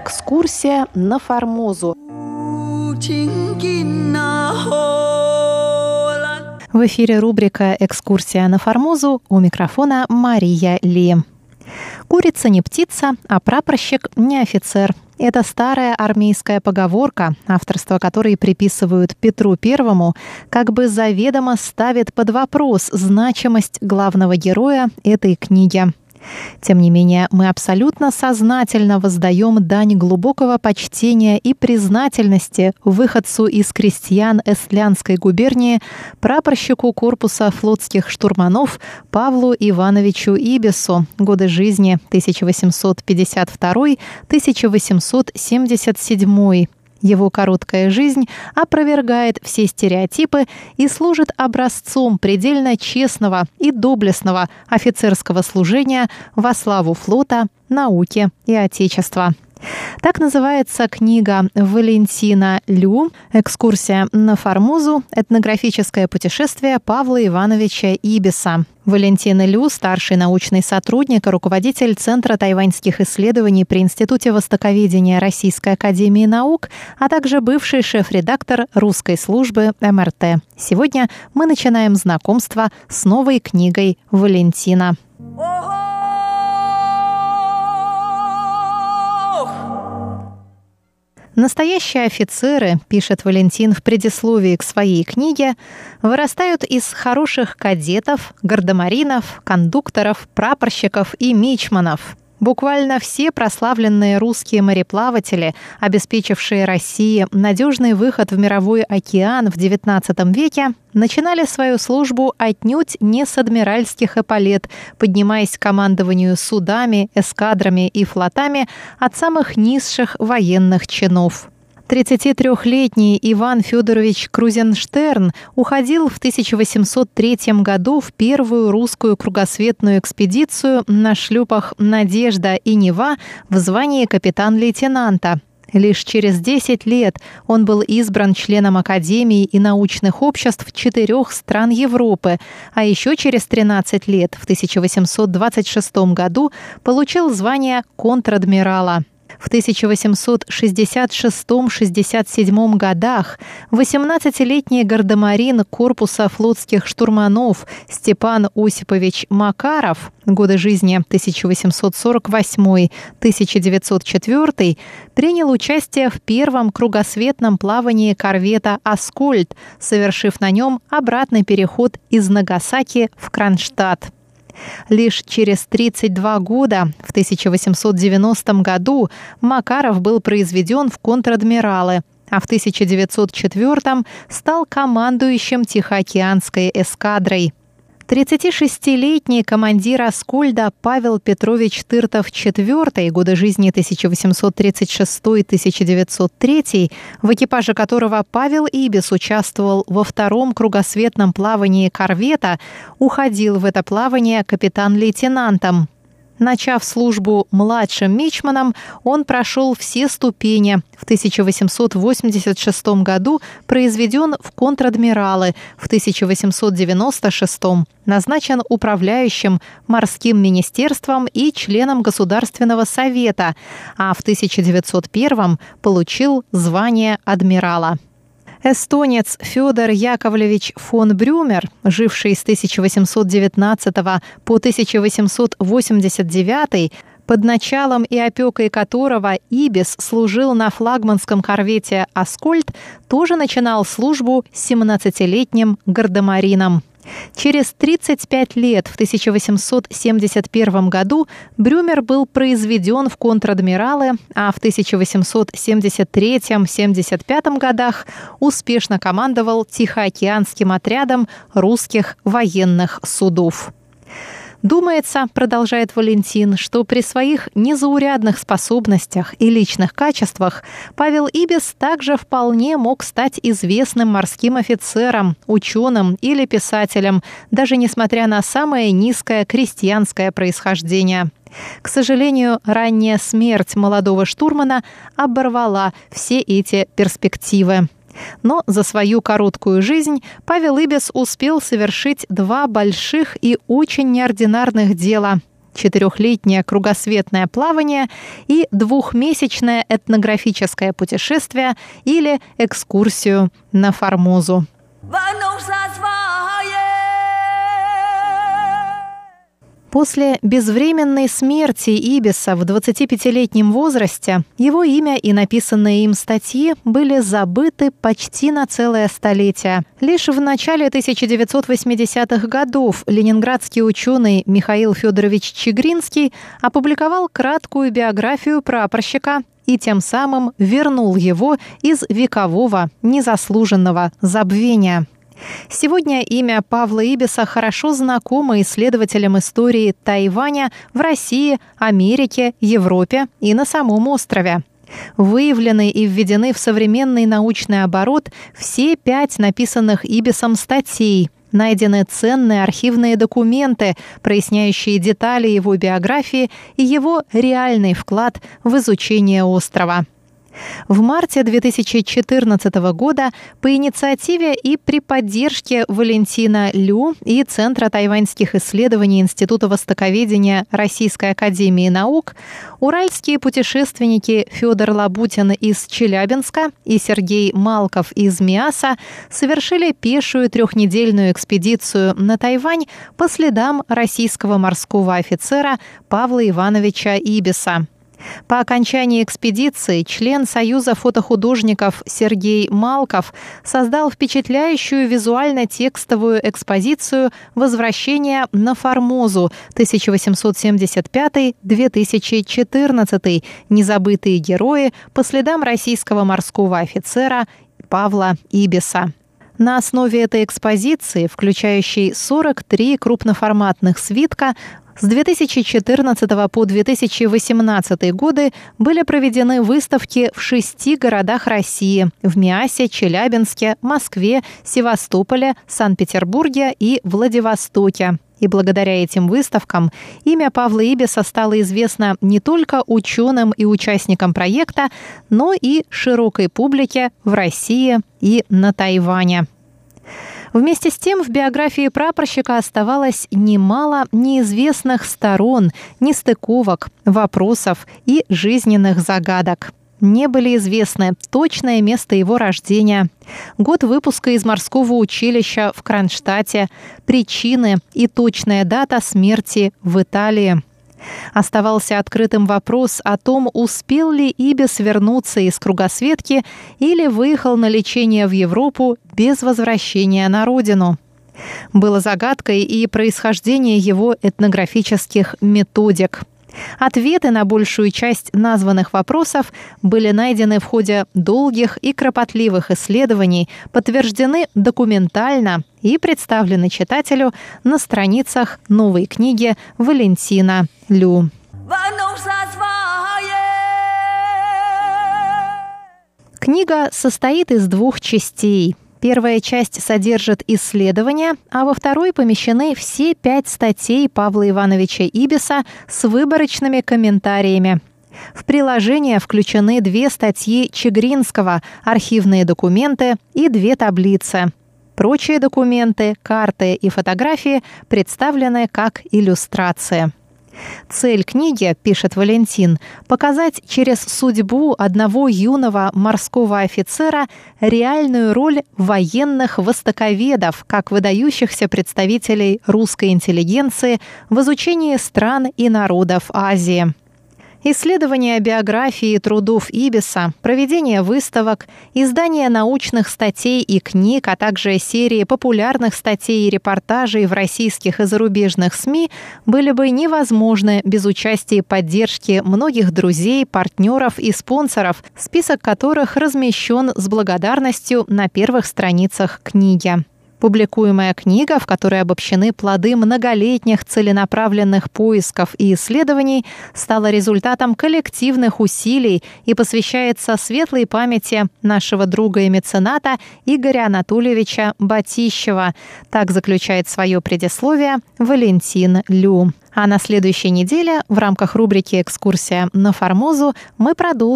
Экскурсия на Формозу. В эфире рубрика «Экскурсия на Формозу» у микрофона Мария Ли. Курица не птица, а прапорщик не офицер. Это старая армейская поговорка, авторство которой приписывают Петру Первому, как бы заведомо ставит под вопрос значимость главного героя этой книги. Тем не менее, мы абсолютно сознательно воздаем дань глубокого почтения и признательности выходцу из крестьян Эстлянской губернии, прапорщику корпуса флотских штурманов Павлу Ивановичу Ибису, годы жизни 1852-1877 его короткая жизнь опровергает все стереотипы и служит образцом предельно честного и доблестного офицерского служения во славу флота, науки и Отечества. Так называется книга Валентина Лю «Экскурсия на Формозу. Этнографическое путешествие Павла Ивановича Ибиса». Валентина Лю – старший научный сотрудник и руководитель Центра тайваньских исследований при Институте востоковедения Российской академии наук, а также бывший шеф-редактор русской службы МРТ. Сегодня мы начинаем знакомство с новой книгой Валентина. Настоящие офицеры, пишет Валентин в предисловии к своей книге, вырастают из хороших кадетов, гардемаринов, кондукторов, прапорщиков и мичманов – Буквально все прославленные русские мореплаватели, обеспечившие России надежный выход в мировой океан в XIX веке, начинали свою службу отнюдь не с адмиральских эполет, поднимаясь к командованию судами, эскадрами и флотами от самых низших военных чинов. 33-летний Иван Федорович Крузенштерн уходил в 1803 году в первую русскую кругосветную экспедицию на шлюпах «Надежда» и «Нева» в звании капитан-лейтенанта. Лишь через 10 лет он был избран членом Академии и научных обществ четырех стран Европы, а еще через 13 лет, в 1826 году, получил звание контр-адмирала. В 1866-67 годах 18-летний гардемарин корпуса флотских штурманов Степан Осипович Макаров, годы жизни 1848-1904, принял участие в первом кругосветном плавании корвета «Аскольд», совершив на нем обратный переход из Нагасаки в Кронштадт. Лишь через 32 года, в 1890 году, Макаров был произведен в контр-адмиралы, а в 1904 стал командующим Тихоокеанской эскадрой. 36-летний командир Аскольда Павел Петрович Тыртов IV, годы жизни 1836-1903, в экипаже которого Павел Ибис участвовал во втором кругосветном плавании корвета, уходил в это плавание капитан-лейтенантом. Начав службу младшим мичманом, он прошел все ступени. В 1886 году произведен в контр-адмиралы, в 1896 назначен управляющим морским министерством и членом Государственного совета, а в 1901 получил звание адмирала. Эстонец Федор Яковлевич фон Брюмер, живший с 1819 по 1889, под началом и опекой которого Ибис служил на флагманском корвете «Аскольд», тоже начинал службу 17-летним гардемарином. Через 35 лет, в 1871 году, Брюмер был произведен в контр-адмиралы, а в 1873-75 годах успешно командовал Тихоокеанским отрядом русских военных судов. Думается, продолжает Валентин, что при своих незаурядных способностях и личных качествах Павел Ибис также вполне мог стать известным морским офицером, ученым или писателем, даже несмотря на самое низкое крестьянское происхождение. К сожалению, ранняя смерть молодого штурмана оборвала все эти перспективы. Но за свою короткую жизнь Павел Ибис успел совершить два больших и очень неординарных дела четырехлетнее кругосветное плавание и двухмесячное этнографическое путешествие или экскурсию на Формозу. После безвременной смерти Ибиса в 25-летнем возрасте его имя и написанные им статьи были забыты почти на целое столетие. Лишь в начале 1980-х годов ленинградский ученый Михаил Федорович Чигринский опубликовал краткую биографию прапорщика и тем самым вернул его из векового незаслуженного забвения. Сегодня имя Павла Ибиса хорошо знакомо исследователям истории Тайваня в России, Америке, Европе и на самом острове. Выявлены и введены в современный научный оборот все пять написанных Ибисом статей. Найдены ценные архивные документы, проясняющие детали его биографии и его реальный вклад в изучение острова. В марте 2014 года по инициативе и при поддержке Валентина Лю и Центра тайваньских исследований Института востоковедения Российской академии наук уральские путешественники Федор Лабутин из Челябинска и Сергей Малков из Миаса совершили пешую трехнедельную экспедицию на Тайвань по следам российского морского офицера Павла Ивановича Ибиса. По окончании экспедиции член Союза фотохудожников Сергей Малков создал впечатляющую визуально-текстовую экспозицию «Возвращение на Формозу» 1875-2014 «Незабытые герои» по следам российского морского офицера Павла Ибиса. На основе этой экспозиции, включающей 43 крупноформатных свитка, с 2014 по 2018 годы были проведены выставки в шести городах России – в Миасе, Челябинске, Москве, Севастополе, Санкт-Петербурге и Владивостоке. И благодаря этим выставкам имя Павла Ибиса стало известно не только ученым и участникам проекта, но и широкой публике в России и на Тайване. Вместе с тем в биографии прапорщика оставалось немало неизвестных сторон, нестыковок, вопросов и жизненных загадок. Не были известны точное место его рождения, год выпуска из морского училища в Кронштадте, причины и точная дата смерти в Италии. Оставался открытым вопрос о том, успел ли Ибис вернуться из кругосветки или выехал на лечение в Европу без возвращения на родину. Было загадкой и происхождение его этнографических методик – Ответы на большую часть названных вопросов были найдены в ходе долгих и кропотливых исследований, подтверждены документально и представлены читателю на страницах новой книги Валентина Лю. Книга состоит из двух частей – Первая часть содержит исследования, а во второй помещены все пять статей Павла Ивановича Ибиса с выборочными комментариями. В приложение включены две статьи Чегринского, архивные документы и две таблицы. Прочие документы, карты и фотографии представлены как иллюстрации. Цель книги, пишет Валентин, показать через судьбу одного юного морского офицера реальную роль военных востоковедов, как выдающихся представителей русской интеллигенции в изучении стран и народов Азии. Исследование биографии и трудов Ибиса, проведение выставок, издание научных статей и книг, а также серии популярных статей и репортажей в российских и зарубежных СМИ были бы невозможны без участия и поддержки многих друзей, партнеров и спонсоров, список которых размещен с благодарностью на первых страницах книги. Публикуемая книга, в которой обобщены плоды многолетних целенаправленных поисков и исследований, стала результатом коллективных усилий и посвящается светлой памяти нашего друга и мецената Игоря Анатольевича Батищева. Так заключает свое предисловие Валентин Лю. А на следующей неделе в рамках рубрики «Экскурсия на Формозу» мы продолжим